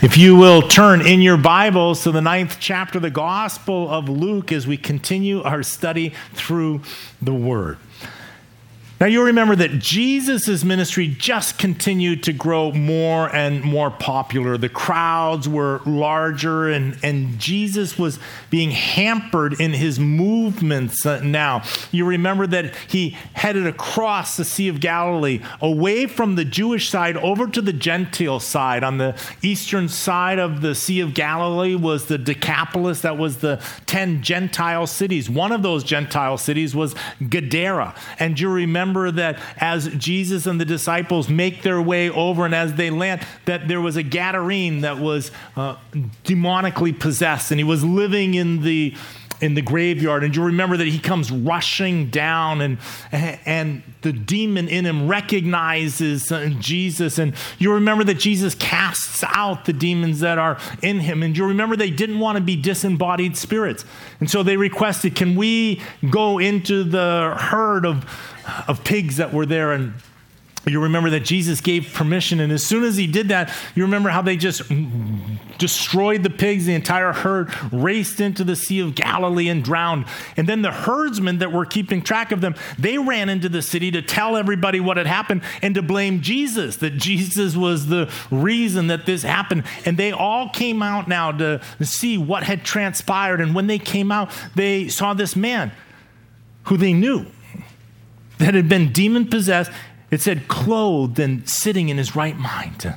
If you will turn in your Bibles to the ninth chapter of the Gospel of Luke as we continue our study through the Word. Now, you remember that Jesus' ministry just continued to grow more and more popular. The crowds were larger, and, and Jesus was being hampered in his movements uh, now. You remember that he headed across the Sea of Galilee, away from the Jewish side over to the Gentile side. On the eastern side of the Sea of Galilee was the Decapolis, that was the 10 Gentile cities. One of those Gentile cities was Gadara. And you remember remember that as Jesus and the disciples make their way over and as they land, that there was a Gadarene that was uh, demonically possessed and he was living in the in the graveyard. And you remember that he comes rushing down and and the demon in him recognizes uh, Jesus. And you remember that Jesus casts out the demons that are in him. And you remember they didn't want to be disembodied spirits. And so they requested can we go into the herd of of pigs that were there and you remember that Jesus gave permission, and as soon as he did that, you remember how they just destroyed the pigs. The entire herd raced into the Sea of Galilee and drowned. And then the herdsmen that were keeping track of them, they ran into the city to tell everybody what had happened and to blame Jesus, that Jesus was the reason that this happened. And they all came out now to see what had transpired. And when they came out, they saw this man who they knew that had been demon possessed. It said clothed and sitting in his right mind.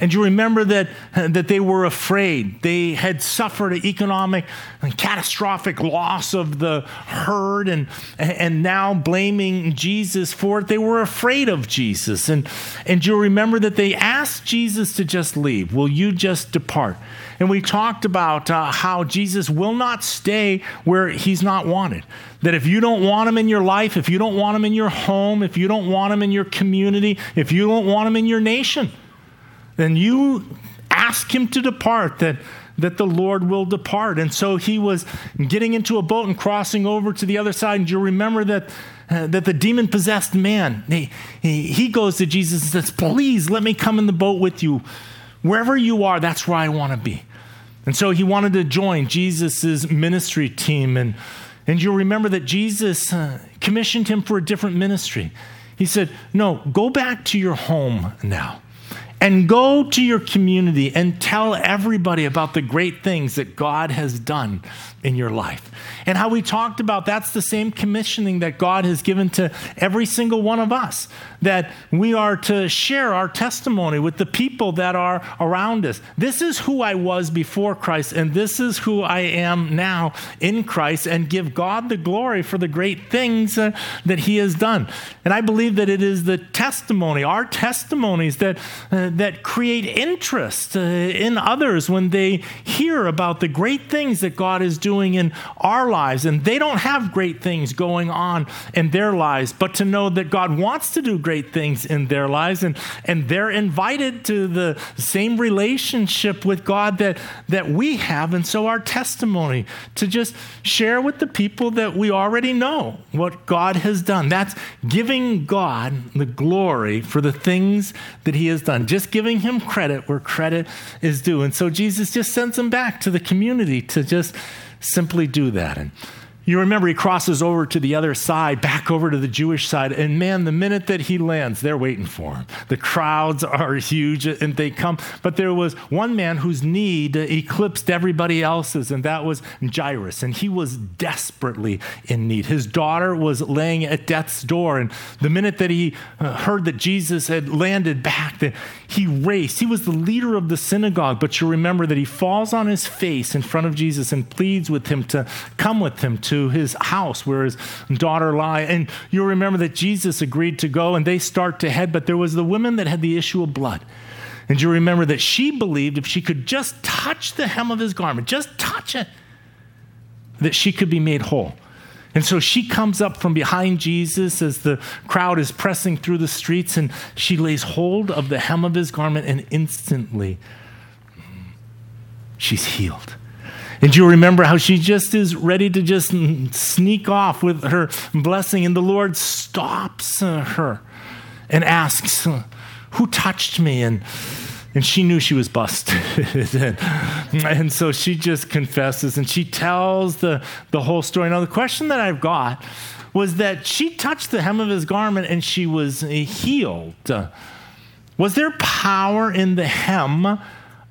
And you remember that, that they were afraid. They had suffered an economic and catastrophic loss of the herd and, and now blaming Jesus for it. They were afraid of Jesus. And, and you remember that they asked Jesus to just leave. Will you just depart? And we talked about uh, how Jesus will not stay where he's not wanted. That if you don't want him in your life, if you don't want him in your home, if you don't want him in your community, if you don't want him in your nation, then you ask him to depart, that, that the Lord will depart. And so he was getting into a boat and crossing over to the other side. And you remember that, uh, that the demon possessed man, he, he goes to Jesus and says, Please let me come in the boat with you. Wherever you are, that's where I want to be. And so he wanted to join Jesus' ministry team. And, and you'll remember that Jesus uh, commissioned him for a different ministry. He said, No, go back to your home now and go to your community and tell everybody about the great things that God has done in your life. And how we talked about that's the same commissioning that God has given to every single one of us that we are to share our testimony with the people that are around us. This is who I was before Christ, and this is who I am now in Christ, and give God the glory for the great things uh, that He has done. And I believe that it is the testimony, our testimonies, that, uh, that create interest uh, in others when they hear about the great things that God is doing in our lives. And they don't have great things going on in their lives, but to know that God wants to do great things in their lives and, and they're invited to the same relationship with God that, that we have. And so our testimony to just share with the people that we already know what God has done. That's giving God the glory for the things that He has done, just giving Him credit where credit is due. And so Jesus just sends them back to the community to just simply do that. And you remember he crosses over to the other side, back over to the Jewish side, and man, the minute that he lands, they're waiting for him. The crowds are huge and they come. But there was one man whose need eclipsed everybody else's, and that was Jairus. And he was desperately in need. His daughter was laying at death's door, and the minute that he uh, heard that Jesus had landed back, that he raced. He was the leader of the synagogue, but you remember that he falls on his face in front of Jesus and pleads with him to come with him to his house where his daughter lie. And you remember that Jesus agreed to go and they start to head, but there was the woman that had the issue of blood. And you remember that she believed if she could just touch the hem of his garment, just touch it, that she could be made whole. And so she comes up from behind Jesus as the crowd is pressing through the streets, and she lays hold of the hem of his garment, and instantly she's healed. And you remember how she just is ready to just sneak off with her blessing, and the Lord stops uh, her and asks, uh, Who touched me? And and she knew she was busted. and so she just confesses and she tells the, the whole story. Now, the question that I've got was that she touched the hem of his garment and she was uh, healed. Was there power in the hem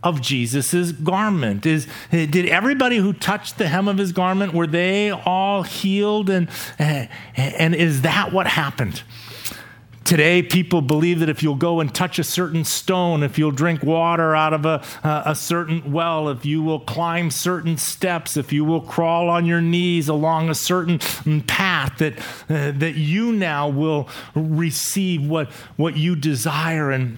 of Jesus' garment? Is, did everybody who touched the hem of his garment, were they all healed? And, and is that what happened? Today, people believe that if you'll go and touch a certain stone, if you'll drink water out of a, a certain well, if you will climb certain steps, if you will crawl on your knees along a certain path, that, uh, that you now will receive what, what you desire. And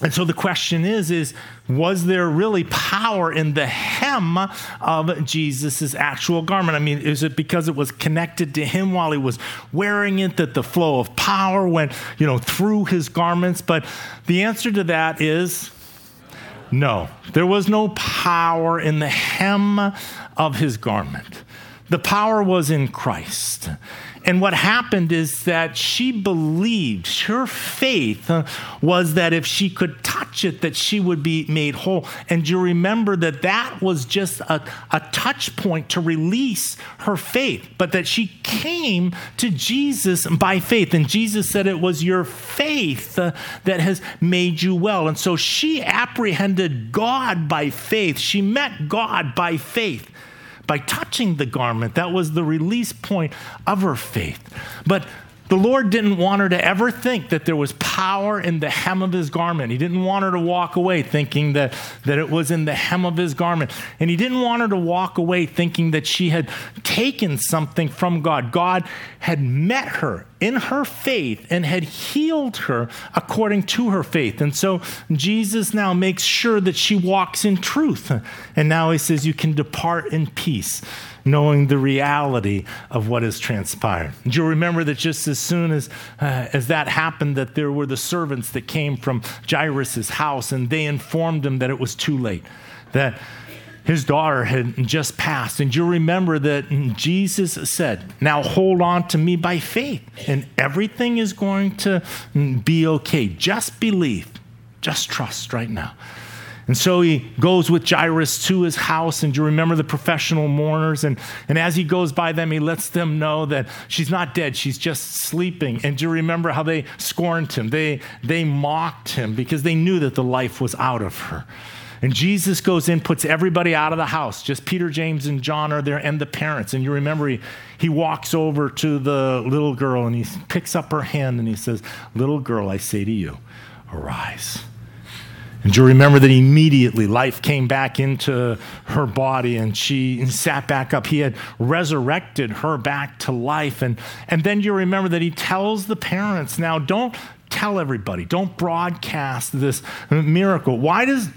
and so the question is, is was there really power in the hem of Jesus' actual garment? I mean, is it because it was connected to him while he was wearing it that the flow of power went, you know, through his garments? But the answer to that is no. There was no power in the hem of his garment. The power was in Christ. And what happened is that she believed, her faith uh, was that if she could touch it, that she would be made whole. And you remember that that was just a, a touch point to release her faith, but that she came to Jesus by faith. And Jesus said it was your faith uh, that has made you well. And so she apprehended God by faith. She met God by faith by touching the garment. That was the release point of her faith. But the Lord didn't want her to ever think that there was power in the hem of his garment. He didn't want her to walk away thinking that, that it was in the hem of his garment. And he didn't want her to walk away thinking that she had taken something from God. God had met her in her faith and had healed her according to her faith. And so Jesus now makes sure that she walks in truth. And now he says, You can depart in peace knowing the reality of what has transpired. And you'll remember that just as soon as, uh, as that happened, that there were the servants that came from Jairus' house, and they informed him that it was too late, that his daughter had just passed. And you'll remember that Jesus said, Now hold on to me by faith, and everything is going to be okay. Just believe, just trust right now. And so he goes with Jairus to his house, and you remember the professional mourners. And, and as he goes by them, he lets them know that she's not dead, she's just sleeping. And do you remember how they scorned him? They, they mocked him because they knew that the life was out of her. And Jesus goes in, puts everybody out of the house. Just Peter, James, and John are there, and the parents. And you remember he, he walks over to the little girl and he picks up her hand and he says, Little girl, I say to you, arise. And you remember that immediately life came back into her body and she sat back up. He had resurrected her back to life. And, and then you remember that he tells the parents, now don't tell everybody, don't broadcast this miracle. Why does,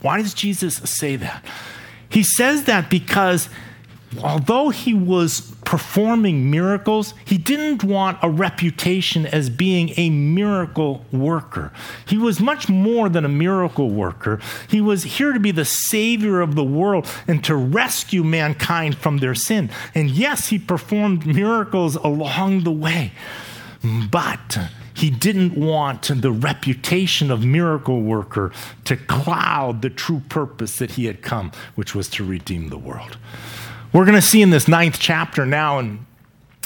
why does Jesus say that? He says that because although he was performing miracles, he didn't want a reputation as being a miracle worker. He was much more than a miracle worker. He was here to be the savior of the world and to rescue mankind from their sin. And yes, he performed miracles along the way, but he didn't want the reputation of miracle worker to cloud the true purpose that he had come, which was to redeem the world. We're going to see in this ninth chapter now and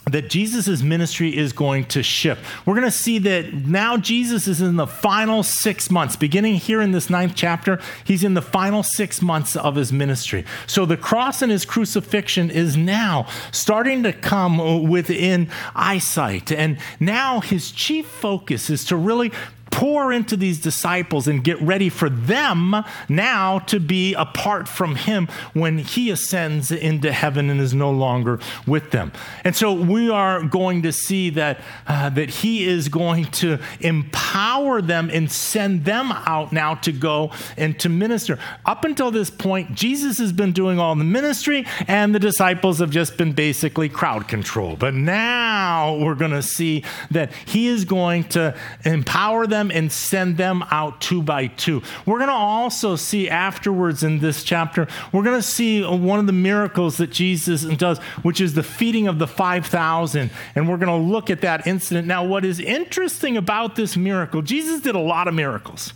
that Jesus' ministry is going to shift. We're going to see that now Jesus is in the final six months. Beginning here in this ninth chapter, he's in the final six months of his ministry. So the cross and his crucifixion is now starting to come within eyesight. And now his chief focus is to really pour into these disciples and get ready for them now to be apart from him when he ascends into heaven and is no longer with them. And so we are going to see that, uh, that he is going to empower them and send them out now to go and to minister. Up until this point, Jesus has been doing all the ministry, and the disciples have just been basically crowd control. But now we're going to see that he is going to empower them them and send them out two by two. We're going to also see afterwards in this chapter, we're going to see one of the miracles that Jesus does, which is the feeding of the 5,000. And we're going to look at that incident. Now, what is interesting about this miracle, Jesus did a lot of miracles.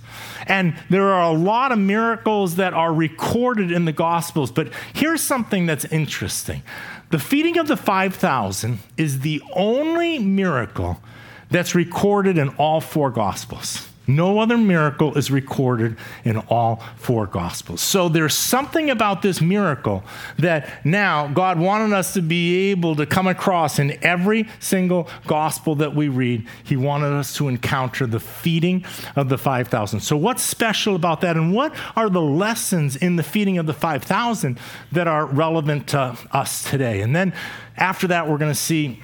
And there are a lot of miracles that are recorded in the Gospels. But here's something that's interesting the feeding of the 5,000 is the only miracle that's recorded in all four Gospels. No other miracle is recorded in all four Gospels. So there's something about this miracle that now God wanted us to be able to come across in every single Gospel that we read. He wanted us to encounter the feeding of the 5,000. So, what's special about that? And what are the lessons in the feeding of the 5,000 that are relevant to us today? And then after that, we're going to see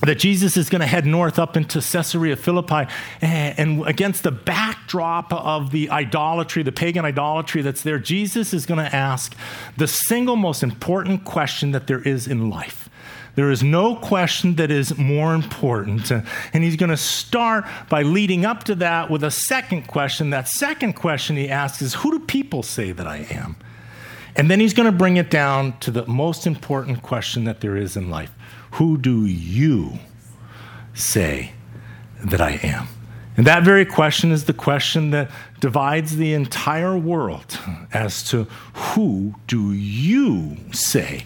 that Jesus is going to head north up into Caesarea Philippi, eh, and against the backdrop of the idolatry, the pagan idolatry that's there, Jesus is going to ask the single most important question that there is in life. There is no question that is more important. And he's going to start by leading up to that with a second question. That second question he asks is Who do people say that I am? And then he's going to bring it down to the most important question that there is in life who do you say that I am? And that very question is the question that divides the entire world as to who do you say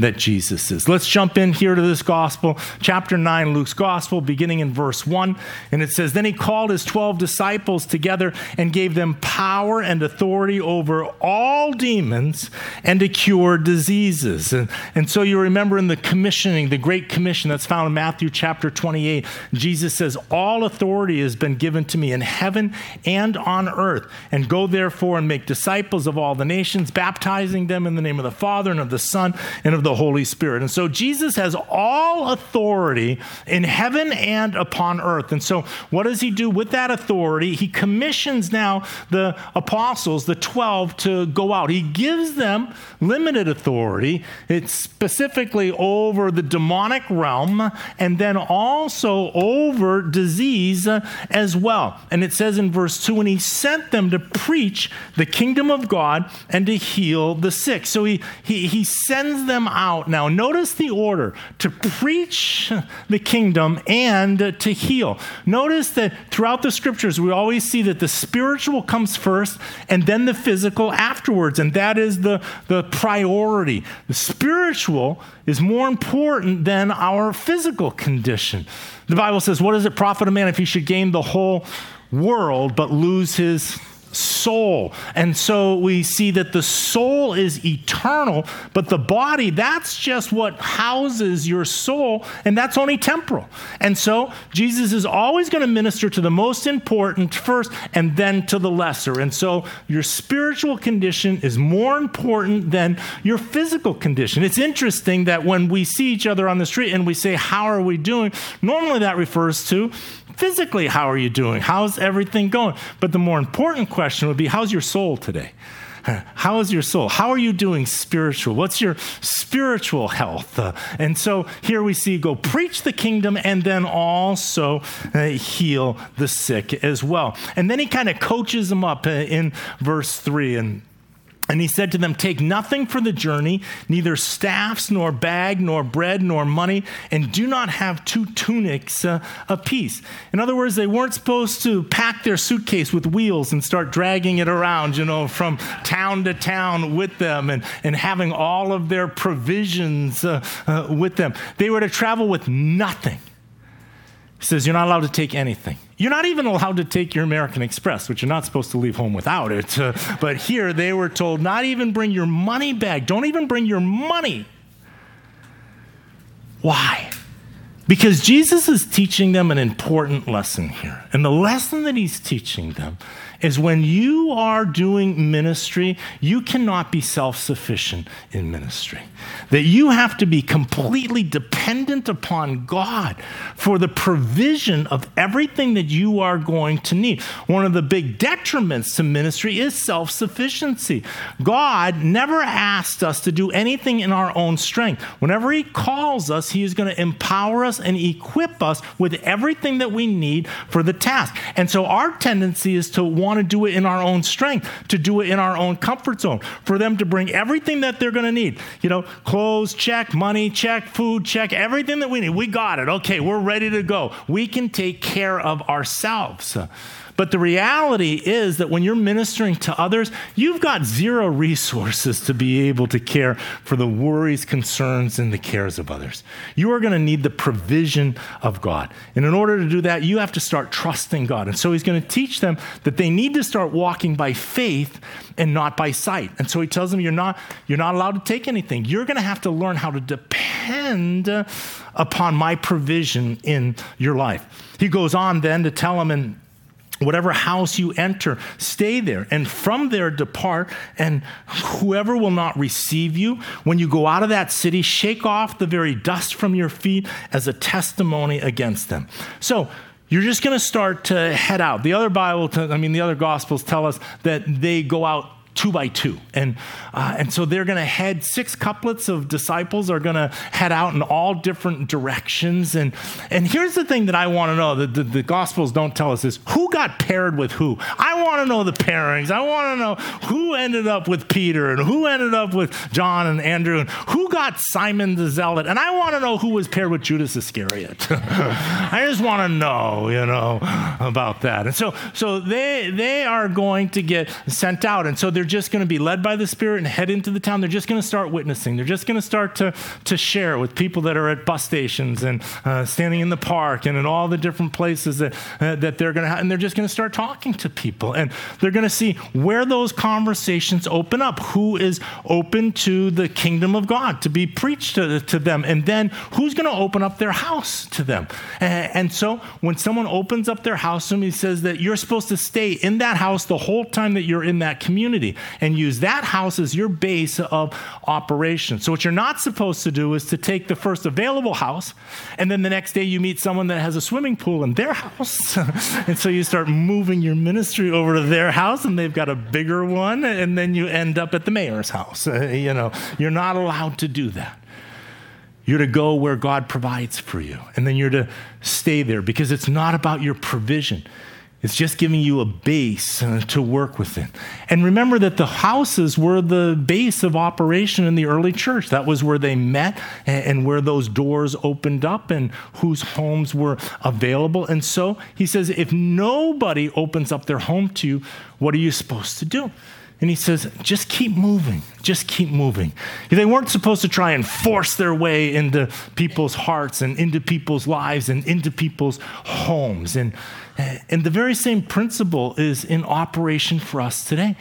that Jesus is. Let's jump in here to this gospel, chapter 9, Luke's gospel, beginning in verse 1. And it says, Then he called his 12 disciples together and gave them power and authority over all demons and to cure diseases. And, and so you remember in the commissioning, the Great Commission that's found in Matthew chapter 28, Jesus says, All authority has been given to me in heaven and on earth. And go therefore and make disciples of all the nations, baptizing them in the name of the Father and of the Son and of the the Holy Spirit. And so Jesus has all authority in heaven and upon earth. And so what does he do with that authority? He commissions now the apostles, the 12, to go out. He gives them limited authority. It's specifically over the demonic realm and then also over disease uh, as well. And it says in verse 2 and he sent them to preach the kingdom of God and to heal the sick. So he, he, he sends them out now. Notice the order to preach the kingdom and to heal. Notice that throughout the scriptures, we always see that the spiritual comes first and then the physical afterwards, and that is the, the priority. The spiritual is more important than our physical condition. The Bible says, What does it profit a man if he should gain the whole world but lose his soul. And so we see that the soul is eternal, but the body, that's just what houses your soul, and that's only temporal. And so Jesus is always going to minister to the most important first and then to the lesser. And so your spiritual condition is more important than your physical condition. It's interesting that when we see each other on the street and we say, How are we doing? Normally that refers to physically, how are you doing? How's everything going? But the more important question would be, how's your soul today? How is your soul? How are you doing spiritual? What's your spiritual health? Uh, and so here we see go preach the kingdom and then also uh, heal the sick as well. And then he kind of coaches them up uh, in verse 3 and and he said to them, Take nothing for the journey, neither staffs, nor bag, nor bread, nor money, and do not have two tunics uh, apiece. In other words, they weren't supposed to pack their suitcase with wheels and start dragging it around, you know, from town to town with them and, and having all of their provisions uh, uh, with them. They were to travel with nothing. He says, You're not allowed to take anything. You're not even allowed to take your American Express, which you're not supposed to leave home without it. Uh, but here they were told, Not even bring your money bag. Don't even bring your money. Why? Because Jesus is teaching them an important lesson here. And the lesson that he's teaching them is when you are doing ministry, you cannot be self sufficient in ministry. That you have to be completely dependent upon God for the provision of everything that you are going to need. One of the big detriments to ministry is self sufficiency. God never asked us to do anything in our own strength. Whenever He calls us, He is going to empower us and equip us with everything that we need for the task. And so our tendency is to want to do it in our own strength, to do it in our own comfort zone, for them to bring everything that they're going to need. You know, clothes, check, money, check, food, check, everything that we need. We got it. Okay, we're ready to go. We can take care of ourselves. But the reality is that when you're ministering to others, you've got zero resources to be able to care for the worries, concerns, and the cares of others. You are going to need the provision of God. And in order to do that, you have to start trusting God. And so he's going to teach them that they need to start walking by faith and not by sight. And so he tells them you're not you're not allowed to take anything. You're going to have to learn how to depend upon my provision in your life. He goes on then to tell them in Whatever house you enter, stay there, and from there depart. And whoever will not receive you, when you go out of that city, shake off the very dust from your feet as a testimony against them. So, you're just going to start to head out. The other Bible, I mean, the other Gospels tell us that they go out two by two. And, uh, and so they're going to head, six couplets of disciples are going to head out in all different directions. And, and here's the thing that I want to know that the, the Gospels don't tell us is who got paired with who? I want to know the pairings. I want to know who ended up with Peter and who ended up with John and Andrew and who got Simon the Zealot. And I want to know who was paired with Judas Iscariot. I just want to know, you know, about that. And so, so they, they are going to get sent out. And so they're just going to be led by the Spirit and head into the town. They're just going to start witnessing. They're just going to start to, to share with people that are at bus stations and uh, standing in the park and in all the different places that, uh, that they're going to have. And they're just going to start talking to people. And they're going to see where those conversations open up. Who is open to the kingdom of God to be preached to, to them? And then who's going to open up their house to them? And, and so when someone opens up their house to he says that you're supposed to stay in that house the whole time that you're in that community and use that house as your base of operation. So, what you're not supposed to do is to take the first available house, and then the next day you meet someone that has a swimming pool in their house. and so you start moving your ministry over to their house, and they've got a bigger one, and then you end up at the mayor's house. Uh, you know, you're not allowed to do that. You're to go where God provides for you, and then you're to stay there because it's not about your provision. It's just giving you a base uh, to work within. And remember that the houses were the base of operation in the early church. That was where they met and where those doors opened up and whose homes were available. And so he says, if nobody opens up their home to you, what are you supposed to do? And he says, just keep moving. Just keep moving. They weren't supposed to try and force their way into people's hearts and into people's lives and into people's homes. And, and the very same principle is in operation for us today.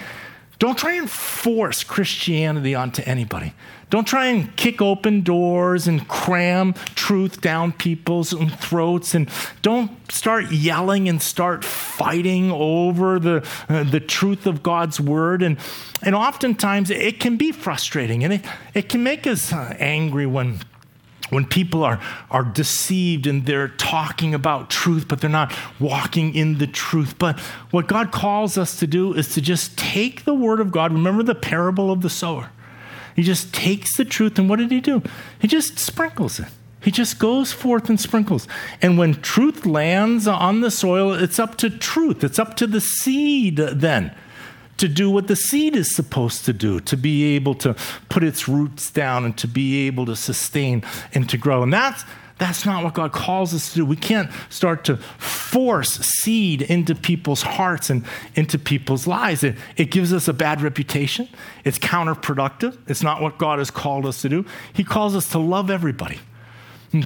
Don't try and force Christianity onto anybody. Don't try and kick open doors and cram truth down people's throats. And don't start yelling and start fighting over the, uh, the truth of God's word. And, and oftentimes it can be frustrating and it, it can make us uh, angry when when people are, are deceived and they're talking about truth, but they're not walking in the truth. But what God calls us to do is to just take the word of God. Remember the parable of the sower. He just takes the truth, and what did he do? He just sprinkles it. He just goes forth and sprinkles. And when truth lands on the soil, it's up to truth, it's up to the seed then to do what the seed is supposed to do, to be able to put its roots down and to be able to sustain and to grow. And that's that's not what God calls us to do. We can't start to force seed into people's hearts and into people's lives. It, it gives us a bad reputation. It's counterproductive. It's not what God has called us to do. He calls us to love everybody,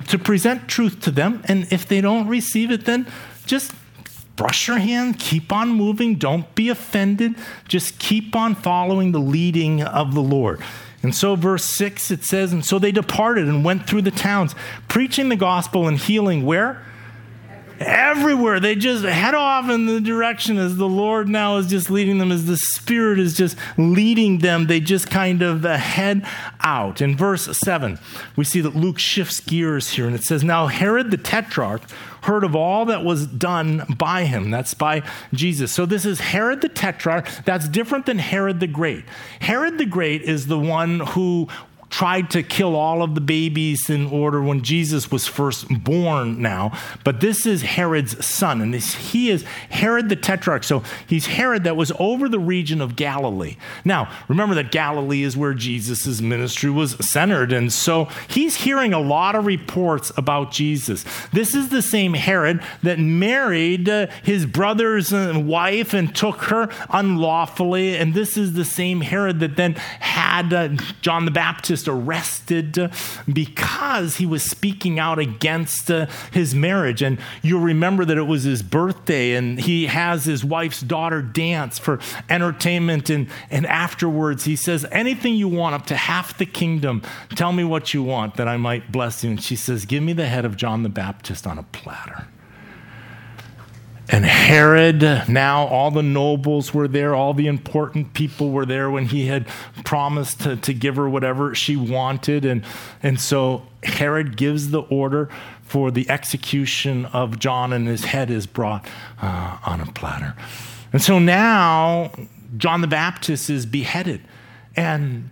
to present truth to them. And if they don't receive it, then just brush your hand, keep on moving, don't be offended, just keep on following the leading of the Lord. And so, verse 6, it says, And so they departed and went through the towns, preaching the gospel and healing where? Everywhere. They just head off in the direction as the Lord now is just leading them, as the Spirit is just leading them. They just kind of uh, head out. In verse 7, we see that Luke shifts gears here, and it says, Now Herod the Tetrarch heard of all that was done by him. That's by Jesus. So this is Herod the Tetrarch. That's different than Herod the Great. Herod the Great is the one who tried to kill all of the babies in order when Jesus was first born now. But this is Herod's son, and this, he is Herod the Tetrarch. So he's Herod that was over the region of Galilee. Now, remember that Galilee is where Jesus' ministry was centered, and so he's hearing a lot of reports about Jesus. This is the same Herod that married uh, his brother's wife and took her unlawfully, and this is the same Herod that then had uh, John the Baptist arrested because he was speaking out against uh, his marriage. And you'll remember that it was his birthday, and he has his wife's daughter dance for entertainment. And, and afterwards, he says, Anything you want, up to half the kingdom, tell me what you want that I might bless you. And she says, Give me the head of John the Baptist on a platter. And Herod, now all the nobles were there, all the important people were there when he had promised to, to give her whatever she wanted. And, and so Herod gives the order for the execution of John, and his head is brought uh, on a platter. And so now John the Baptist is beheaded. And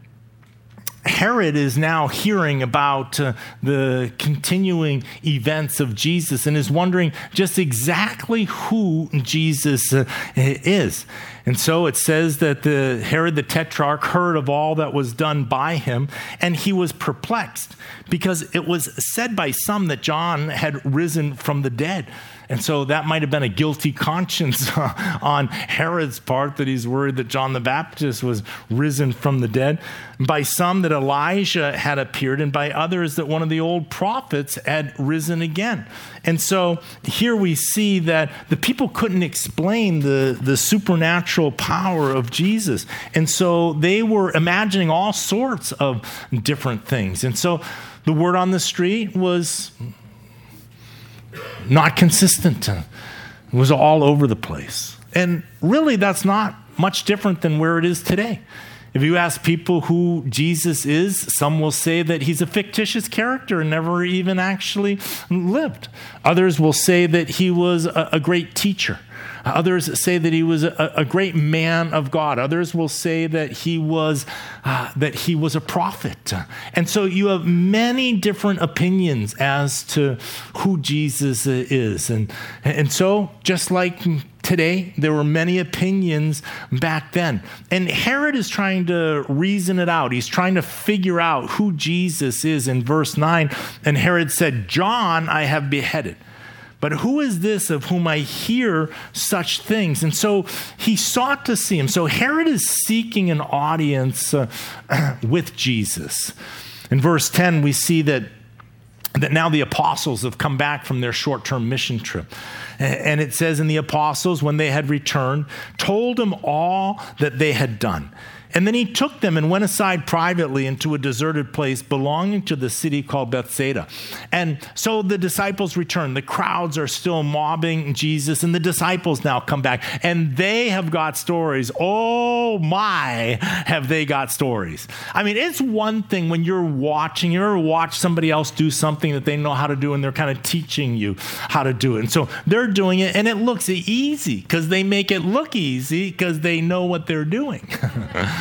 Herod is now hearing about uh, the continuing events of Jesus and is wondering just exactly who Jesus uh, is. And so it says that the Herod the Tetrarch heard of all that was done by him, and he was perplexed because it was said by some that John had risen from the dead. And so that might have been a guilty conscience on Herod's part that he's worried that John the Baptist was risen from the dead. By some that Elijah had appeared, and by others that one of the old prophets had risen again. And so here we see that the people couldn't explain the, the supernatural power of Jesus. And so they were imagining all sorts of different things. And so the word on the street was not consistent. It was all over the place. And really, that's not much different than where it is today. If you ask people who Jesus is, some will say that he's a fictitious character and never even actually lived. Others will say that he was a, a great teacher. Others say that he was a, a, great man of God. Others will say that he was uh, that he was a prophet. And so you have many different opinions as to who Jesus is. And, and so just like today, there were many opinions back then. And Herod is trying to reason it out. He's trying to figure out who Jesus is in verse 9. And Herod said, John I have beheaded. But who is this of whom I hear such things? And so he sought to see him. So Herod is seeking an audience uh, with Jesus. In verse 10, we see that, that now the apostles have come back from their short term mission trip. And it says, And the apostles, when they had returned, told them all that they had done. And then he took them and went aside privately into a deserted place belonging to the city called Bethsaida. And so the disciples return. The crowds are still mobbing Jesus, and the disciples now come back, and they have got stories. Oh my, have they got stories? I mean, it's one thing when you're watching, you ever watch somebody else do something that they know how to do, and they're kind of teaching you how to do it. And so they're doing it, and it looks easy because they make it look easy because they know what they're doing.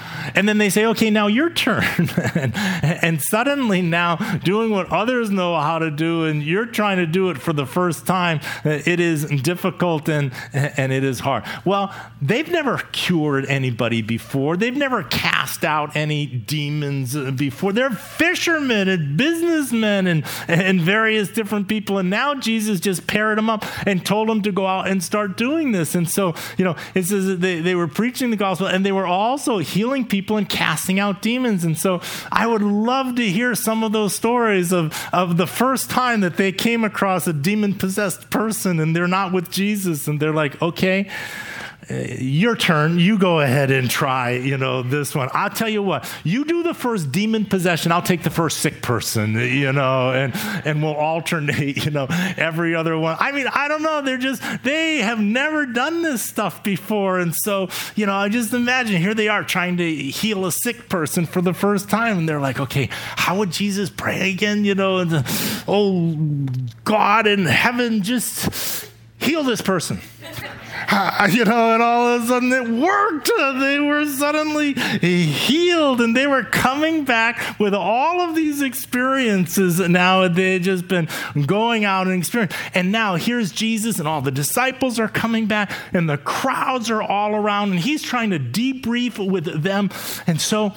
And then they say, okay, now your turn. and, and, suddenly now doing what others know how to do and you're trying to do it for the first time, uh, it is difficult and, and it is hard. Well, they've never cured anybody before. They've never cast out any demons uh, before. They're fishermen and businessmen and, and various different people. And now Jesus just paired them up and told them to go out and start doing this. And so, you know, it says they, they were preaching the gospel and they were also healing people and casting out demons. And so I would love to hear some of those stories of, of the first time that they came across a demon possessed person and they're not with Jesus and they're like, okay. Your turn. You go ahead and try, you know, this one. I'll tell you what, you do the first demon possession. I'll take the first sick person, you know, and, and we'll alternate, you know, every other one. I mean, I don't know. They're just, they have never done this stuff before. And so, you know, I just imagine here they are trying to heal a sick person for the first time. And they're like, okay, how would Jesus pray again? You know, and, oh, God in heaven, just heal this person. you know, and all of a sudden it worked. They were suddenly healed and they were coming back with all of these experiences. Now they had just been going out and experiencing. And now here's Jesus and all the disciples are coming back and the crowds are all around and he's trying to debrief with them. And so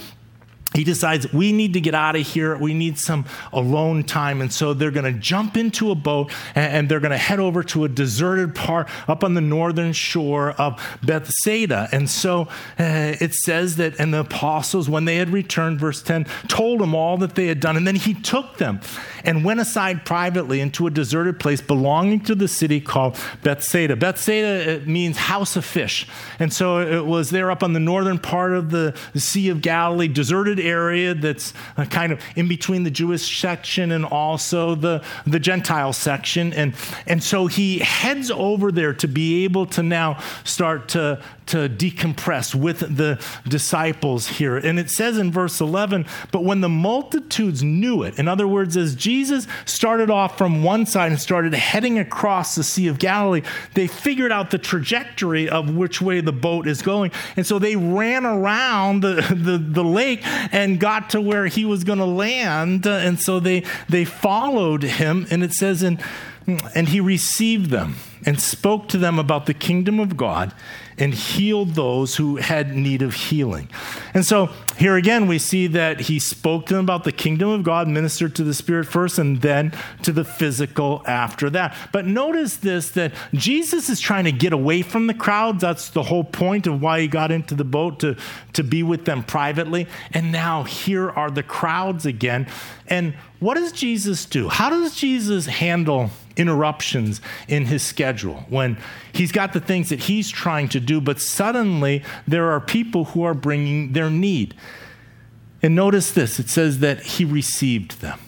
he decides we need to get out of here. We need some alone time. And so they're going to jump into a boat and they're going to head over to a deserted part up on the northern shore of Bethsaida. And so uh, it says that, and the apostles, when they had returned, verse 10, told them all that they had done. And then he took them and went aside privately into a deserted place belonging to the city called Bethsaida. Bethsaida means house of fish. And so it was there up on the northern part of the Sea of Galilee, deserted area that's uh, kind of in between the Jewish section and also the, the Gentile section. And, and so he heads over there to be able to now start to, to decompress with the disciples here. And it says in verse 11, but when the multitudes knew it, in other words, as Jesus started off from one side and started heading across the Sea of Galilee, they figured out the trajectory of which way the boat is going. And so they ran around the, the, the lake and got to where he was going to land. And so they, they followed him. And it says, in, and he received them and spoke to them about the kingdom of God and healed those who had need of healing. And so here again, we see that he spoke to them about the kingdom of God, ministered to the spirit first, and then to the physical after that. But notice this that Jesus is trying to get away from the crowds. That's the whole point of why he got into the boat to, to be with them privately. And now here are the crowds again. And what does Jesus do? How does Jesus handle interruptions in his schedule when he's got the things that he's trying to do, but suddenly there are people who are bringing their need. And notice this it says that he received them.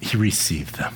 He received them.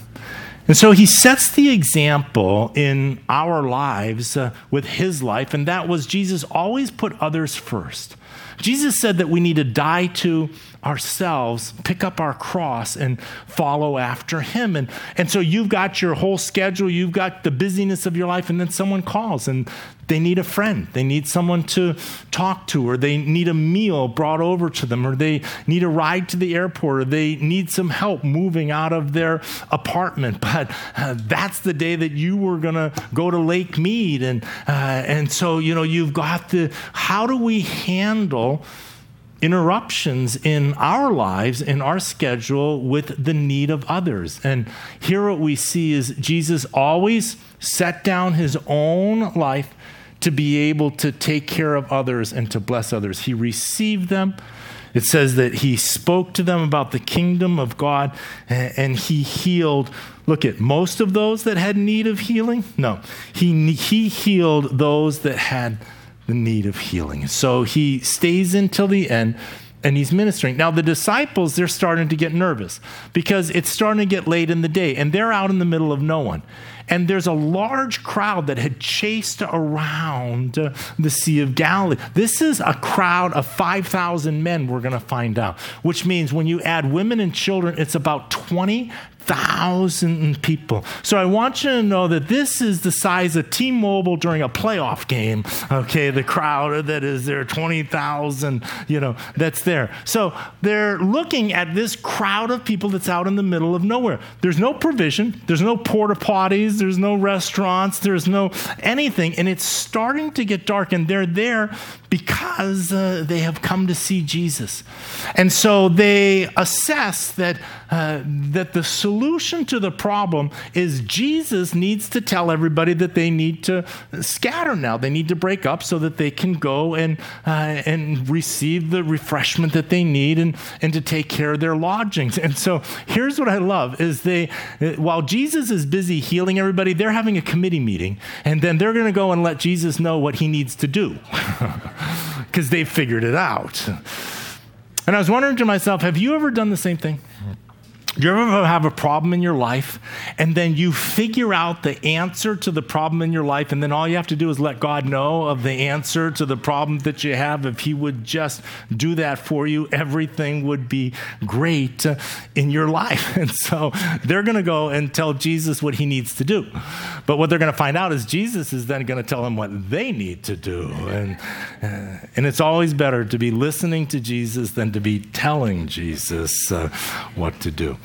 And so he sets the example in our lives uh, with his life, and that was Jesus always put others first. Jesus said that we need to die to ourselves, pick up our cross, and follow after him. And, and so you've got your whole schedule, you've got the busyness of your life, and then someone calls and they need a friend. They need someone to talk to, or they need a meal brought over to them, or they need a ride to the airport, or they need some help moving out of their apartment. But uh, that's the day that you were going to go to Lake Mead. And, uh, and so, you know, you've got the how do we handle interruptions in our lives, in our schedule, with the need of others. And here, what we see is Jesus always set down his own life to be able to take care of others and to bless others. He received them. It says that he spoke to them about the kingdom of God and he healed. Look at most of those that had need of healing. No, he, he healed those that had the need of healing. So he stays until the end and he's ministering. Now, the disciples, they're starting to get nervous because it's starting to get late in the day and they're out in the middle of no one. And there's a large crowd that had chased around the Sea of Galilee. This is a crowd of 5,000 men, we're going to find out, which means when you add women and children, it's about 20 thousand people. So I want you to know that this is the size of T-Mobile during a playoff game. Okay, the crowd that is there, 20,000, you know, that's there. So they're looking at this crowd of people that's out in the middle of nowhere. There's no provision, there's no porta potties, there's no restaurants, there's no anything, and it's starting to get dark, and they're there because uh, they have come to see Jesus. And so they assess that, uh, that the solution to the problem is Jesus needs to tell everybody that they need to scatter now. They need to break up so that they can go and, uh, and receive the refreshment that they need and, and to take care of their lodgings. And so here's what I love is they, while Jesus is busy healing everybody, they're having a committee meeting and then they're going to go and let Jesus know what he needs to do. because they've figured it out. And I was wondering to myself, have you ever done the same thing? You ever have a problem in your life and then you figure out the answer to the problem in your life, and then all you have to do is let God know of the answer to the problem that you have? If He would just do that for you, everything would be great in your life. And so they're going to go and tell Jesus what He needs to do. But what they're going to find out is Jesus is then going to tell them what they need to do. And, uh, and it's always better to be listening to Jesus than to be telling Jesus uh, what to do.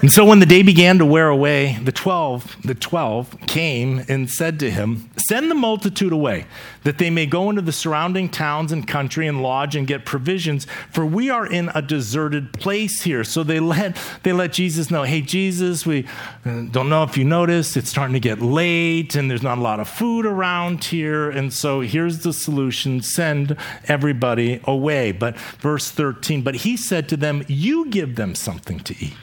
And so when the day began to wear away, the 12, the 12 came and said to him, "Send the multitude away, that they may go into the surrounding towns and country and lodge and get provisions, for we are in a deserted place here." So they let they let Jesus know, "Hey Jesus, we uh, don't know if you noticed, it's starting to get late and there's not a lot of food around here, and so here's the solution, send everybody away." But verse 13, but he said to them, "You give them something to eat."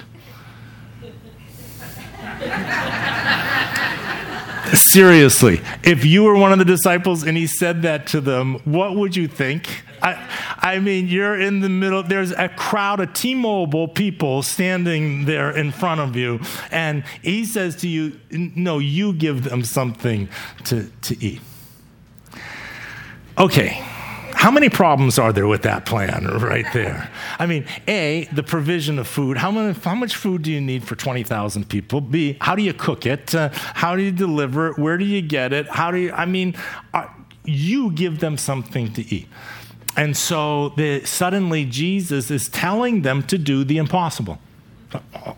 Seriously, if you were one of the disciples and he said that to them, what would you think? I, I mean, you're in the middle, there's a crowd of T Mobile people standing there in front of you, and he says to you, No, you give them something to, to eat. Okay, how many problems are there with that plan right there? I mean, A, the provision of food. How, many, how much food do you need for 20,000 people? B, how do you cook it? Uh, how do you deliver it? Where do you get it? How do you, I mean, uh, you give them something to eat. And so the, suddenly Jesus is telling them to do the impossible.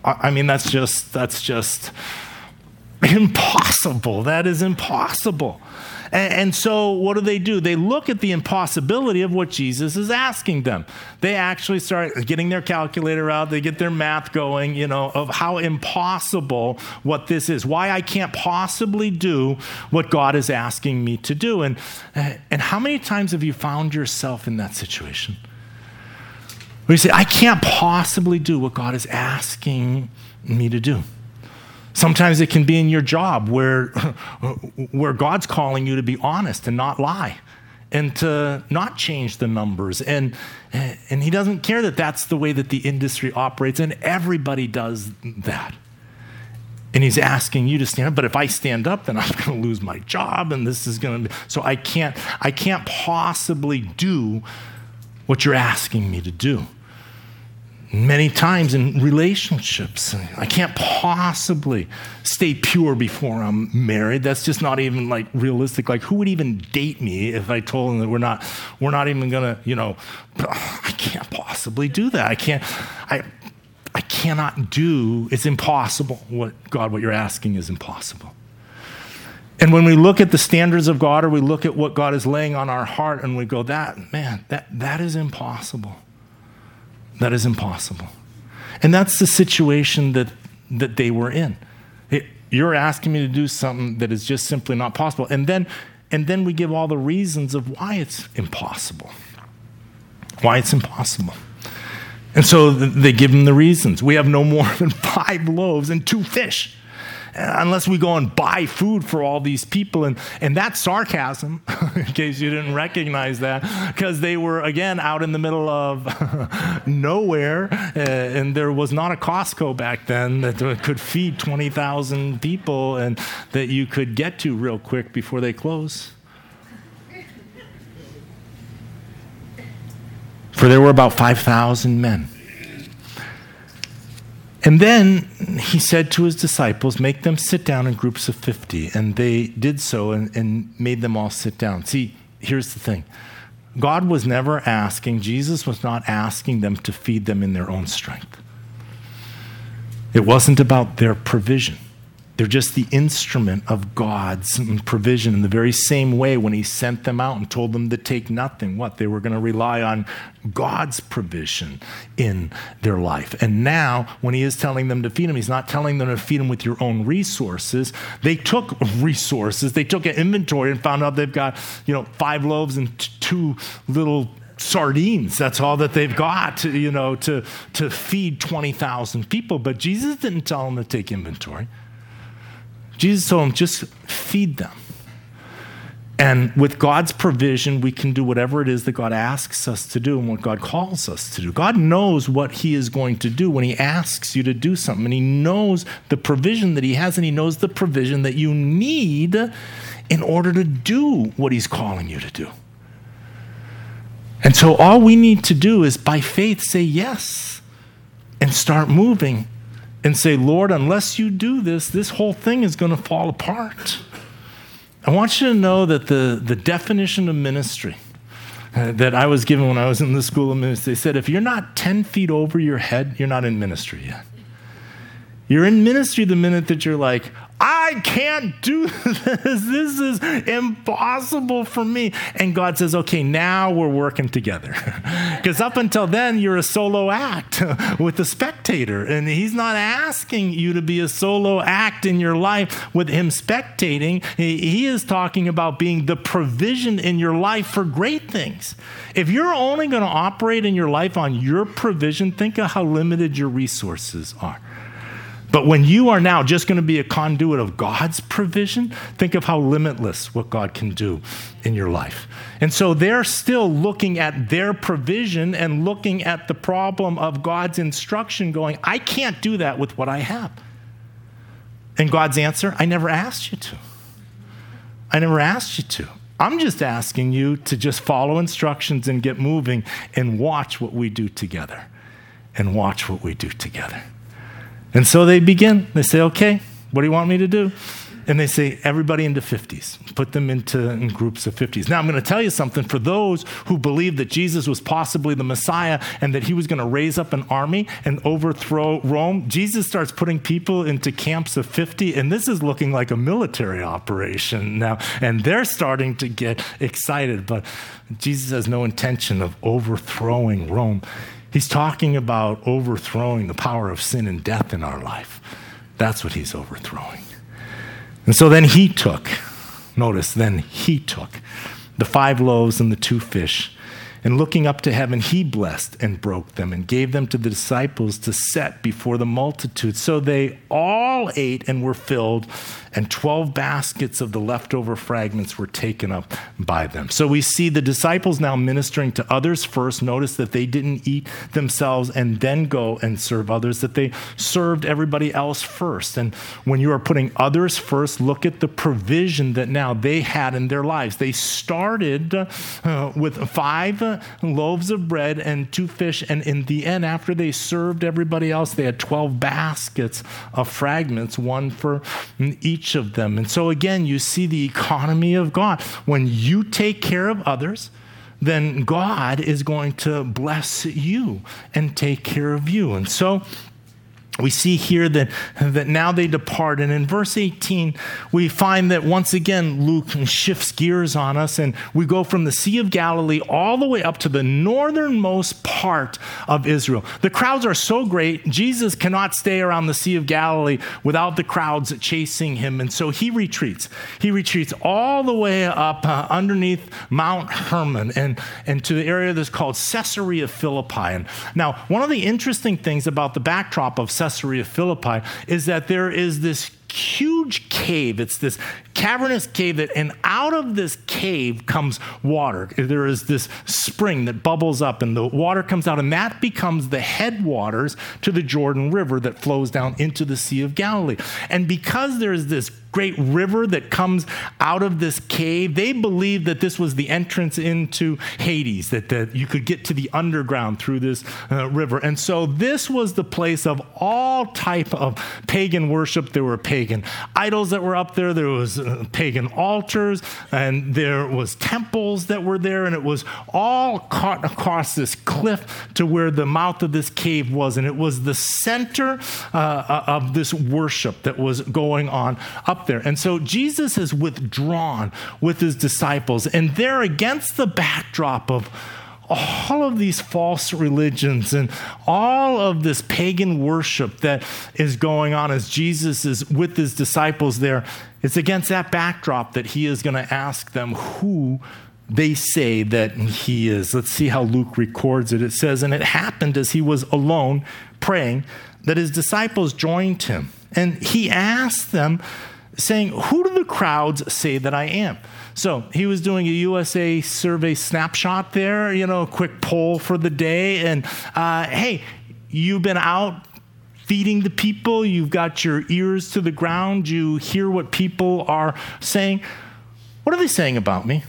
I mean, that's just, that's just impossible. That is impossible. And, and, so, what do they do? They look at the impossibility of what Jesus is asking them. They actually start getting their calculator out, they get their math going, you know, of how impossible what this is, why I can't possibly do what God is asking me to do. And, and how many times have you found yourself in that situation? Where you say, I can't possibly do what God is asking me to do. Sometimes it can be in your job where, where God's calling you to be honest and not lie and to not change the numbers. And, and He doesn't care that that's the way that the industry operates, and everybody does that. And He's asking you to stand up, but if I stand up, then I'm going to lose my job, and this is going to be. So I can't, I can't possibly do what you're asking me to do many times in relationships. I can't possibly stay pure before I'm married. That's just not even like realistic. Like who would even date me if I told them that we're not we're not even gonna, you know, I can't possibly do that. I can't I I cannot do it's impossible. What God, what you're asking is impossible. And when we look at the standards of God or we look at what God is laying on our heart and we go, that, man, that, that is impossible. That is impossible. And that's the situation that, that they were in. It, you're asking me to do something that is just simply not possible. And then, and then we give all the reasons of why it's impossible. Why it's impossible. And so they give them the reasons. We have no more than five loaves and two fish unless we go and buy food for all these people. And, and that's sarcasm, in case you didn't recognize that, because they were, again, out in the middle of nowhere. Uh, and there was not a Costco back then that could feed 20,000 people and that you could get to real quick before they close. For there were about 5,000 men. And then he said to his disciples, Make them sit down in groups of 50. And they did so and, and made them all sit down. See, here's the thing God was never asking, Jesus was not asking them to feed them in their own strength. It wasn't about their provision. They're just the instrument of God's provision in the very same way when He sent them out and told them to take nothing. What? They were going to rely on God's provision in their life. And now, when He is telling them to feed them, He's not telling them to feed them with your own resources. They took resources, they took an inventory and found out they've got, you know, five loaves and t- two little sardines. That's all that they've got, you know, to, to feed 20,000 people. But Jesus didn't tell them to take inventory. Jesus told them, just feed them. And with God's provision, we can do whatever it is that God asks us to do and what God calls us to do. God knows what He is going to do when He asks you to do something. And He knows the provision that He has, and He knows the provision that you need in order to do what He's calling you to do. And so all we need to do is by faith say yes and start moving and say, Lord, unless you do this, this whole thing is going to fall apart. I want you to know that the, the definition of ministry uh, that I was given when I was in the school of ministry, they said, if you're not 10 feet over your head, you're not in ministry yet. You're in ministry the minute that you're like, I can't do this. This is impossible for me. And God says, okay, now we're working together. Because up until then, you're a solo act with a spectator. And He's not asking you to be a solo act in your life with Him spectating. He is talking about being the provision in your life for great things. If you're only going to operate in your life on your provision, think of how limited your resources are. But when you are now just going to be a conduit of God's provision, think of how limitless what God can do in your life. And so they're still looking at their provision and looking at the problem of God's instruction, going, I can't do that with what I have. And God's answer, I never asked you to. I never asked you to. I'm just asking you to just follow instructions and get moving and watch what we do together. And watch what we do together. And so they begin. They say, okay, what do you want me to do? And they say, everybody into 50s. Put them into in groups of 50s. Now, I'm going to tell you something. For those who believe that Jesus was possibly the Messiah and that he was going to raise up an army and overthrow Rome, Jesus starts putting people into camps of 50. And this is looking like a military operation now. And they're starting to get excited. But Jesus has no intention of overthrowing Rome. He's talking about overthrowing the power of sin and death in our life. That's what he's overthrowing. And so then he took, notice, then he took the five loaves and the two fish and looking up to heaven, he blessed and broke them and gave them to the disciples to set before the multitude. So they all ate and were filled, and 12 baskets of the leftover fragments were taken up by them. So we see the disciples now ministering to others first. Notice that they didn't eat themselves and then go and serve others, that they served everybody else first. And when you are putting others first, look at the provision that now they had in their lives. They started uh, with five loaves of bread and two fish. And in the end, after they served everybody else, they had 12 baskets of fragments, one for each of them. And so, again, you see the economy of God. When you take care of others, then God is going to bless you and take care of you. And so, we see here that, that now they depart. And in verse 18, we find that once again, Luke shifts gears on us, and we go from the Sea of Galilee all the way up to the northernmost part of Israel. The crowds are so great, Jesus cannot stay around the Sea of Galilee without the crowds chasing him. And so he retreats. He retreats all the way up uh, underneath Mount Hermon and, and to the area that's called Caesarea Philippi. And now, one of the interesting things about the backdrop of Caesarea Caesarea Philippi is that there is this huge cave. It's this cavernous cave that, and out of this cave comes water. There is this spring that bubbles up, and the water comes out, and that becomes the headwaters to the Jordan River that flows down into the Sea of Galilee. And because there is this great river that comes out of this cave. They believed that this was the entrance into Hades, that, that you could get to the underground through this uh, river. And so this was the place of all type of pagan worship. There were pagan idols that were up there. There was pagan altars, and there was temples that were there, and it was all caught across this cliff to where the mouth of this cave was, and it was the center uh, uh of this worship that was going on up there. And so Jesus has withdrawn with his disciples, and they're against the backdrop of all of these false religions and all of this pagan worship that is going on as Jesus is with his disciples there, it's against that backdrop that he is going to ask them who they say that he is. Let's see how Luke records it. It says, And it happened as he was alone praying that his disciples joined him. And he asked them, saying, Who do the crowds say that I am? So he was doing a USA survey snapshot there, you know, a quick poll for the day. And uh, hey, you've been out feeding the people, you've got your ears to the ground, you hear what people are saying. What are they saying about me?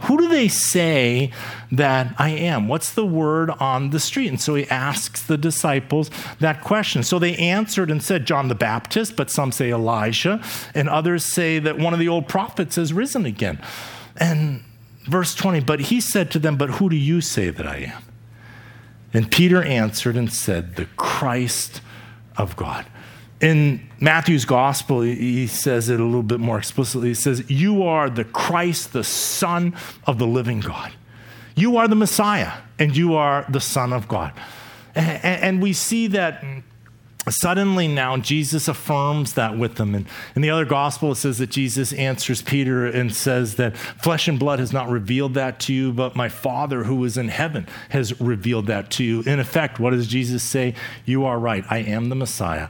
Who do they say that I am? What's the word on the street? And so he asks the disciples that question. So they answered and said, John the Baptist, but some say Elijah, and others say that one of the old prophets has risen again. And verse 20, but he said to them, But who do you say that I am? And Peter answered and said, The Christ of God. In Matthew's gospel, he says it a little bit more explicitly. He says, You are the Christ, the Son of the living God. You are the Messiah, and you are the Son of God. And we see that suddenly now Jesus affirms that with them. And in the other gospel, it says that Jesus answers Peter and says that flesh and blood has not revealed that to you, but my Father who is in heaven has revealed that to you. In effect, what does Jesus say? You are right. I am the Messiah.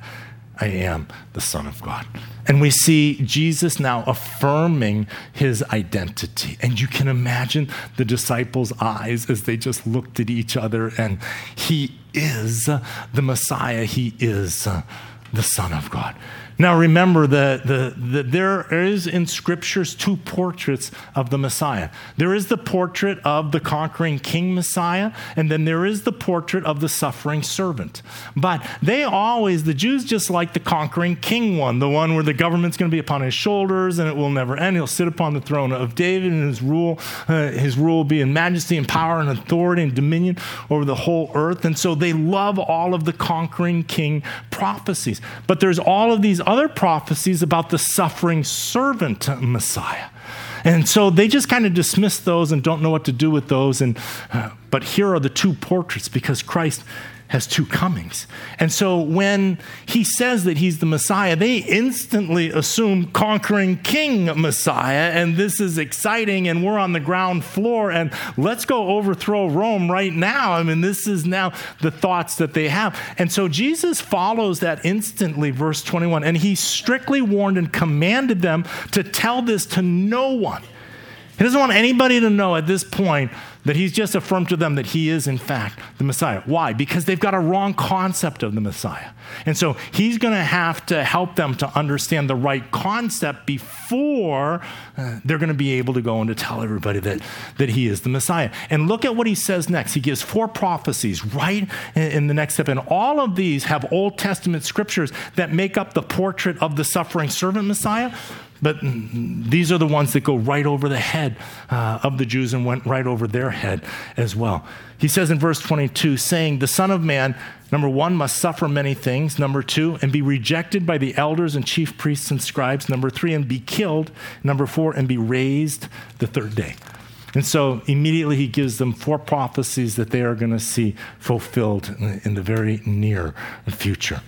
I am the Son of God. And we see Jesus now affirming his identity. And you can imagine the disciples' eyes as they just looked at each other, and he is the Messiah, he is the Son of God. Now remember that the, the, there is in scriptures two portraits of the Messiah. There is the portrait of the conquering king Messiah, and then there is the portrait of the suffering servant. But they always, the Jews just like the conquering king one, the one where the government's going to be upon his shoulders and it will never end. He'll sit upon the throne of David, and his rule, uh, his rule will be in majesty and power and authority and dominion over the whole earth. And so they love all of the conquering king prophecies. But there's all of these other prophecies about the suffering servant Messiah. And so they just kind of dismiss those and don't know what to do with those. And, uh, but here are the two portraits because Christ has two comings. And so when he says that he's the Messiah, they instantly assume conquering king Messiah. And this is exciting. And we're on the ground floor. And let's go overthrow Rome right now. I mean, this is now the thoughts that they have. And so Jesus follows that instantly, verse 21. And he strictly warned and commanded them to tell this to no one. He doesn't want anybody to know at this point that he's just affirmed to them that he is, in fact, the Messiah. Why? Because they've got a wrong concept of the Messiah. And so he's going to have to help them to understand the right concept before uh, they're going to be able to go and to tell everybody that, that he is the Messiah. And look at what he says next. He gives four prophecies right in, in the next step. And all of these have Old Testament scriptures that make up the portrait of the suffering servant Messiah. But these are the ones that go right over the head uh, of the Jews and went right over their head as well. He says in verse 22, saying, The Son of Man, number one, must suffer many things. Number two, and be rejected by the elders and chief priests and scribes. Number three, and be killed. Number four, and be raised the third day. And so immediately he gives them four prophecies that they are going to see fulfilled in the very near future.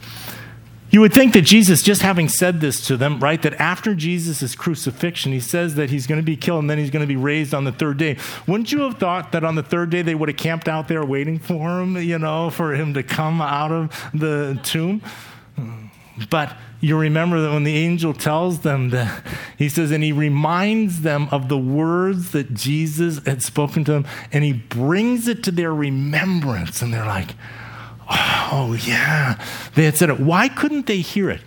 You would think that Jesus, just having said this to them, right, that after Jesus' crucifixion, he says that he's going to be killed and then he's going to be raised on the third day. Wouldn't you have thought that on the third day they would have camped out there waiting for him, you know, for him to come out of the tomb? But you remember that when the angel tells them that, he says, and he reminds them of the words that Jesus had spoken to them, and he brings it to their remembrance, and they're like, Oh, yeah. They had said it. Why couldn't they hear it?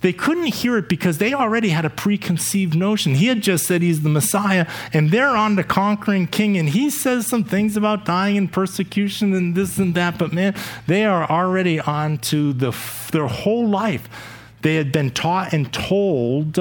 They couldn't hear it because they already had a preconceived notion. He had just said he's the Messiah, and they're on the conquering king, and he says some things about dying and persecution and this and that, but man, they are already on to the, their whole life. They had been taught and told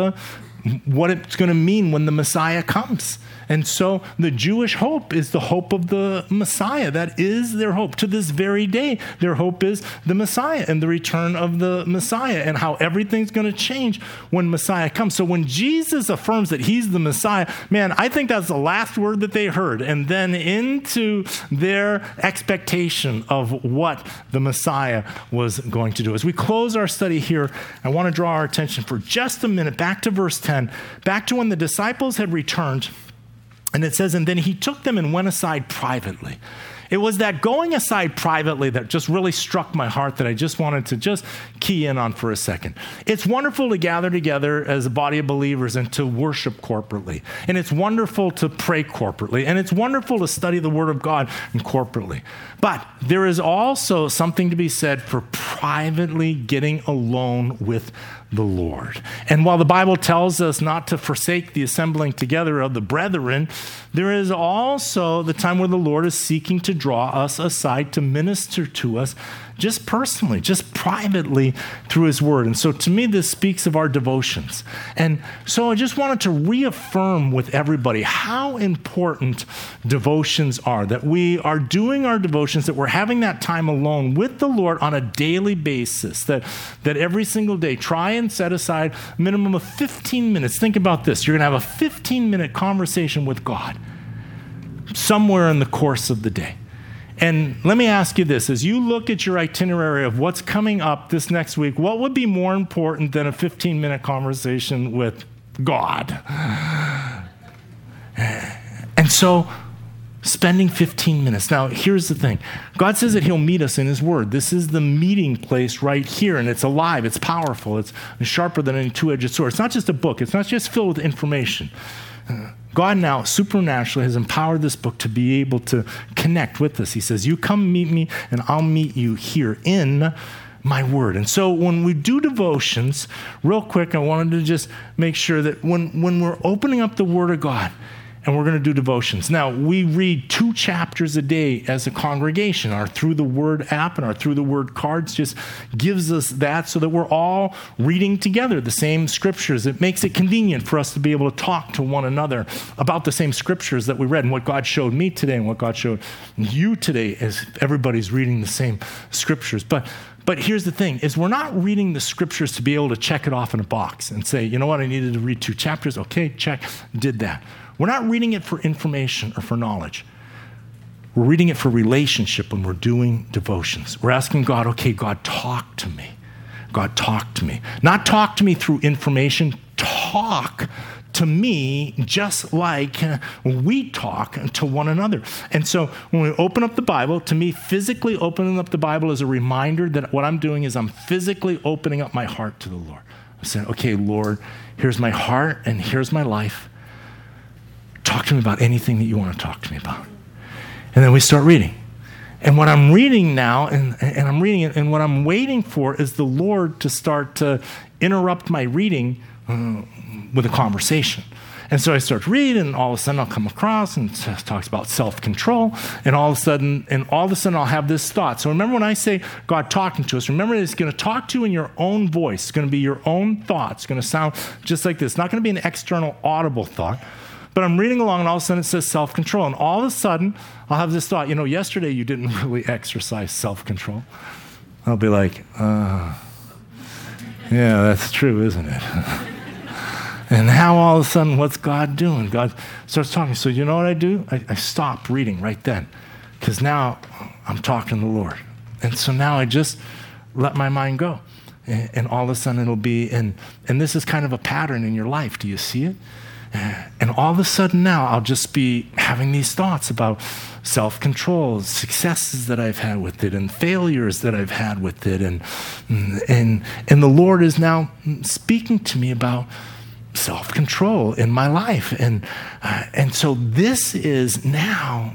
what it's going to mean when the Messiah comes. And so the Jewish hope is the hope of the Messiah. That is their hope. To this very day, their hope is the Messiah and the return of the Messiah and how everything's going to change when Messiah comes. So when Jesus affirms that he's the Messiah, man, I think that's the last word that they heard. And then into their expectation of what the Messiah was going to do. As we close our study here, I want to draw our attention for just a minute back to verse 10, back to when the disciples had returned and it says, and then he took them and went aside privately. It was that going aside privately that just really struck my heart that I just wanted to just key in on for a second. It's wonderful to gather together as a body of believers and to worship corporately. And it's wonderful to pray corporately. And it's wonderful to study the Word of God corporately. But there is also something to be said for privately getting alone with the Lord. And while the Bible tells us not to forsake the assembling together of the brethren, there is also the time where the Lord is seeking to draw us aside to minister to us just personally, just privately through His Word. And so to me, this speaks of our devotions. And so I just wanted to reaffirm with everybody how important devotions are, that we are doing our devotions, that we're having that time alone with the Lord on a daily basis, that, that every single day, try and set aside a minimum of 15 minutes. Think about this you're going to have a 15 minute conversation with God somewhere in the course of the day. And let me ask you this as you look at your itinerary of what's coming up this next week, what would be more important than a 15 minute conversation with God? And so, spending 15 minutes. Now, here's the thing God says that He'll meet us in His Word. This is the meeting place right here, and it's alive, it's powerful, it's sharper than any two edged sword. It's not just a book, it's not just filled with information. God now supernaturally has empowered this book to be able to connect with us. He says, You come meet me, and I'll meet you here in my word. And so when we do devotions, real quick, I wanted to just make sure that when, when we're opening up the Word of God, and we're going to do devotions. Now, we read two chapters a day as a congregation. Our Through the Word app and our Through the Word cards just gives us that so that we're all reading together the same scriptures. It makes it convenient for us to be able to talk to one another about the same scriptures that we read and what God showed me today and what God showed you today as everybody's reading the same scriptures. But but here's the thing is we're not reading the scriptures to be able to check it off in a box and say, you know what, I needed to read two chapters. Okay, check, did that. We're not reading it for information or for knowledge. We're reading it for relationship when we're doing devotions. We're asking God, okay, God, talk to me. God, talk to me. Not talk to me through information, talk to me just like we talk to one another. And so when we open up the Bible, to me, physically opening up the Bible is a reminder that what I'm doing is I'm physically opening up my heart to the Lord. I'm saying, okay, Lord, here's my heart and here's my life. Talk to me about anything that you want to talk to me about. And then we start reading. And what I'm reading now, and, and I'm reading it, and what I'm waiting for is the Lord to start to interrupt my reading uh, with a conversation. And so I start reading, and all of a sudden I'll come across and talks about self-control, and all of a sudden, and all of a sudden I'll have this thought. So remember when I say God talking to us, remember it's going to talk to you in your own voice. It's going to be your own thoughts. It's going to sound just like this. It's not going to be an external audible thought. But I'm reading along, and all of a sudden it says self control. And all of a sudden, I'll have this thought you know, yesterday you didn't really exercise self control. I'll be like, uh, yeah, that's true, isn't it? and now all of a sudden, what's God doing? God starts talking. So, you know what I do? I, I stop reading right then because now I'm talking to the Lord. And so now I just let my mind go. And, and all of a sudden it'll be, and, and this is kind of a pattern in your life. Do you see it? And all of a sudden now, I'll just be having these thoughts about self control, successes that I've had with it, and failures that I've had with it. And, and, and the Lord is now speaking to me about self control in my life. And, uh, and so this is now,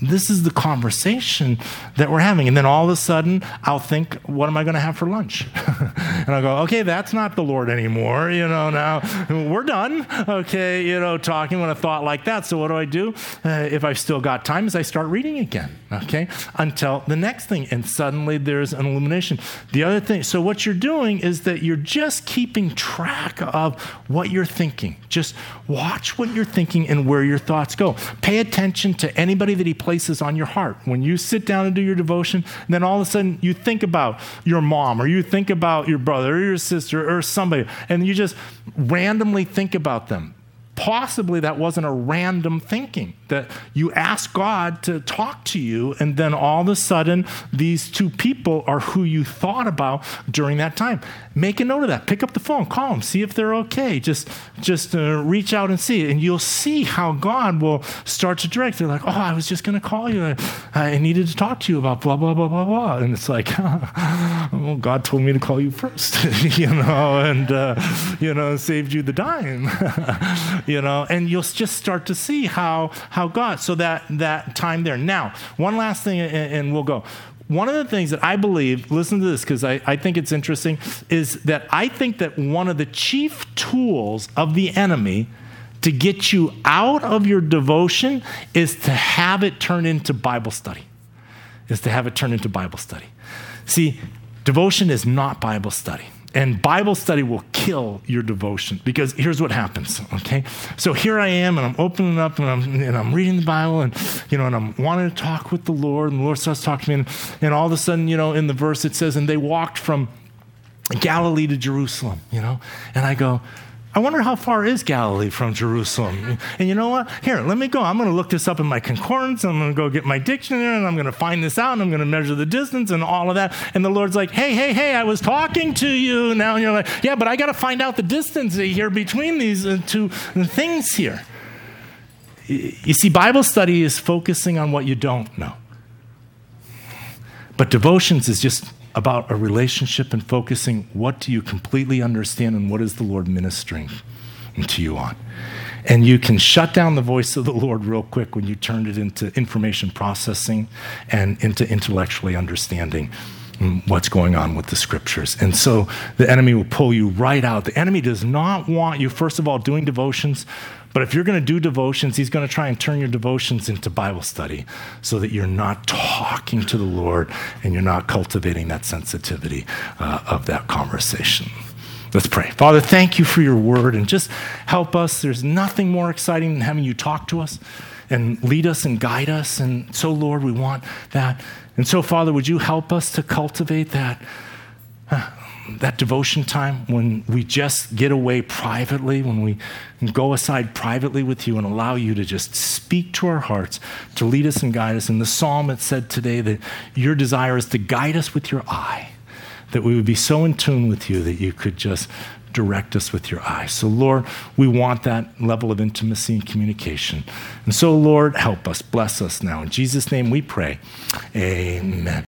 this is the conversation that we're having. And then all of a sudden, I'll think, what am I going to have for lunch? and I'll go, okay, that's not the Lord anymore. You know, now we're done. Okay, you know, talking with a thought like that. So what do I do? Uh, if I've still got time, is I start reading again. Okay, until the next thing. And suddenly there's an illumination. The other thing, so what you're doing is that you're just keeping track of what you're thinking. Just watch what you're thinking and where your thoughts go. Pay attention to anybody that He places on your heart. When you sit down and do your devotion, then all of a sudden you think about your mom or you think about your brother or your sister or somebody, and you just randomly think about them possibly that wasn't a random thinking, that you ask God to talk to you, and then all of a sudden, these two people are who you thought about during that time. Make a note of that. Pick up the phone, call them, see if they're okay. Just, just uh, reach out and see, and you'll see how God will start to direct. They're like, "Oh, I was just going to call you. I needed to talk to you about blah blah blah blah blah," and it's like, "Well, God told me to call you first, you know, and uh, you know, saved you the dime." you know, and you'll just start to see how how God. So that that time there. Now, one last thing, and, and we'll go. One of the things that I believe, listen to this because I, I think it's interesting, is that I think that one of the chief tools of the enemy to get you out of your devotion is to have it turn into Bible study. Is to have it turn into Bible study. See, devotion is not Bible study. And Bible study will kill your devotion because here's what happens, okay? So here I am and I'm opening up and I'm, and I'm reading the Bible and, you know, and I'm wanting to talk with the Lord and the Lord starts talking to me and, and all of a sudden, you know, in the verse it says, and they walked from Galilee to Jerusalem, you know? And I go, I wonder how far is Galilee from Jerusalem? And you know what? Here, let me go. I'm going to look this up in my concordance. I'm going to go get my dictionary and I'm going to find this out and I'm going to measure the distance and all of that. And the Lord's like, hey, hey, hey, I was talking to you. Now you're like, yeah, but I got to find out the distance here between these uh, two things here. You see, Bible study is focusing on what you don't know. But devotions is just about a relationship and focusing what do you completely understand and what is the Lord ministering to you on. And you can shut down the voice of the Lord real quick when you turn it into information processing and into intellectually understanding mm, what's going on with the scriptures. And so the enemy will pull you right out. The enemy does not want you, first of all, doing devotions but if you're going to do devotions, he's going to try and turn your devotions into Bible study so that you're not talking to the Lord and you're not cultivating that sensitivity uh, of that conversation. Let's pray. Father, thank you for your word and just help us. There's nothing more exciting than having you talk to us and lead us and guide us. And so, Lord, we want that. And so, Father, would you help us to cultivate that? That devotion time when we just get away privately, when we go aside privately with you and allow you to just speak to our hearts, to lead us and guide us. In the psalm, it said today that your desire is to guide us with your eye, that we would be so in tune with you that you could just direct us with your eye. So, Lord, we want that level of intimacy and communication. And so, Lord, help us, bless us now. In Jesus' name we pray. Amen.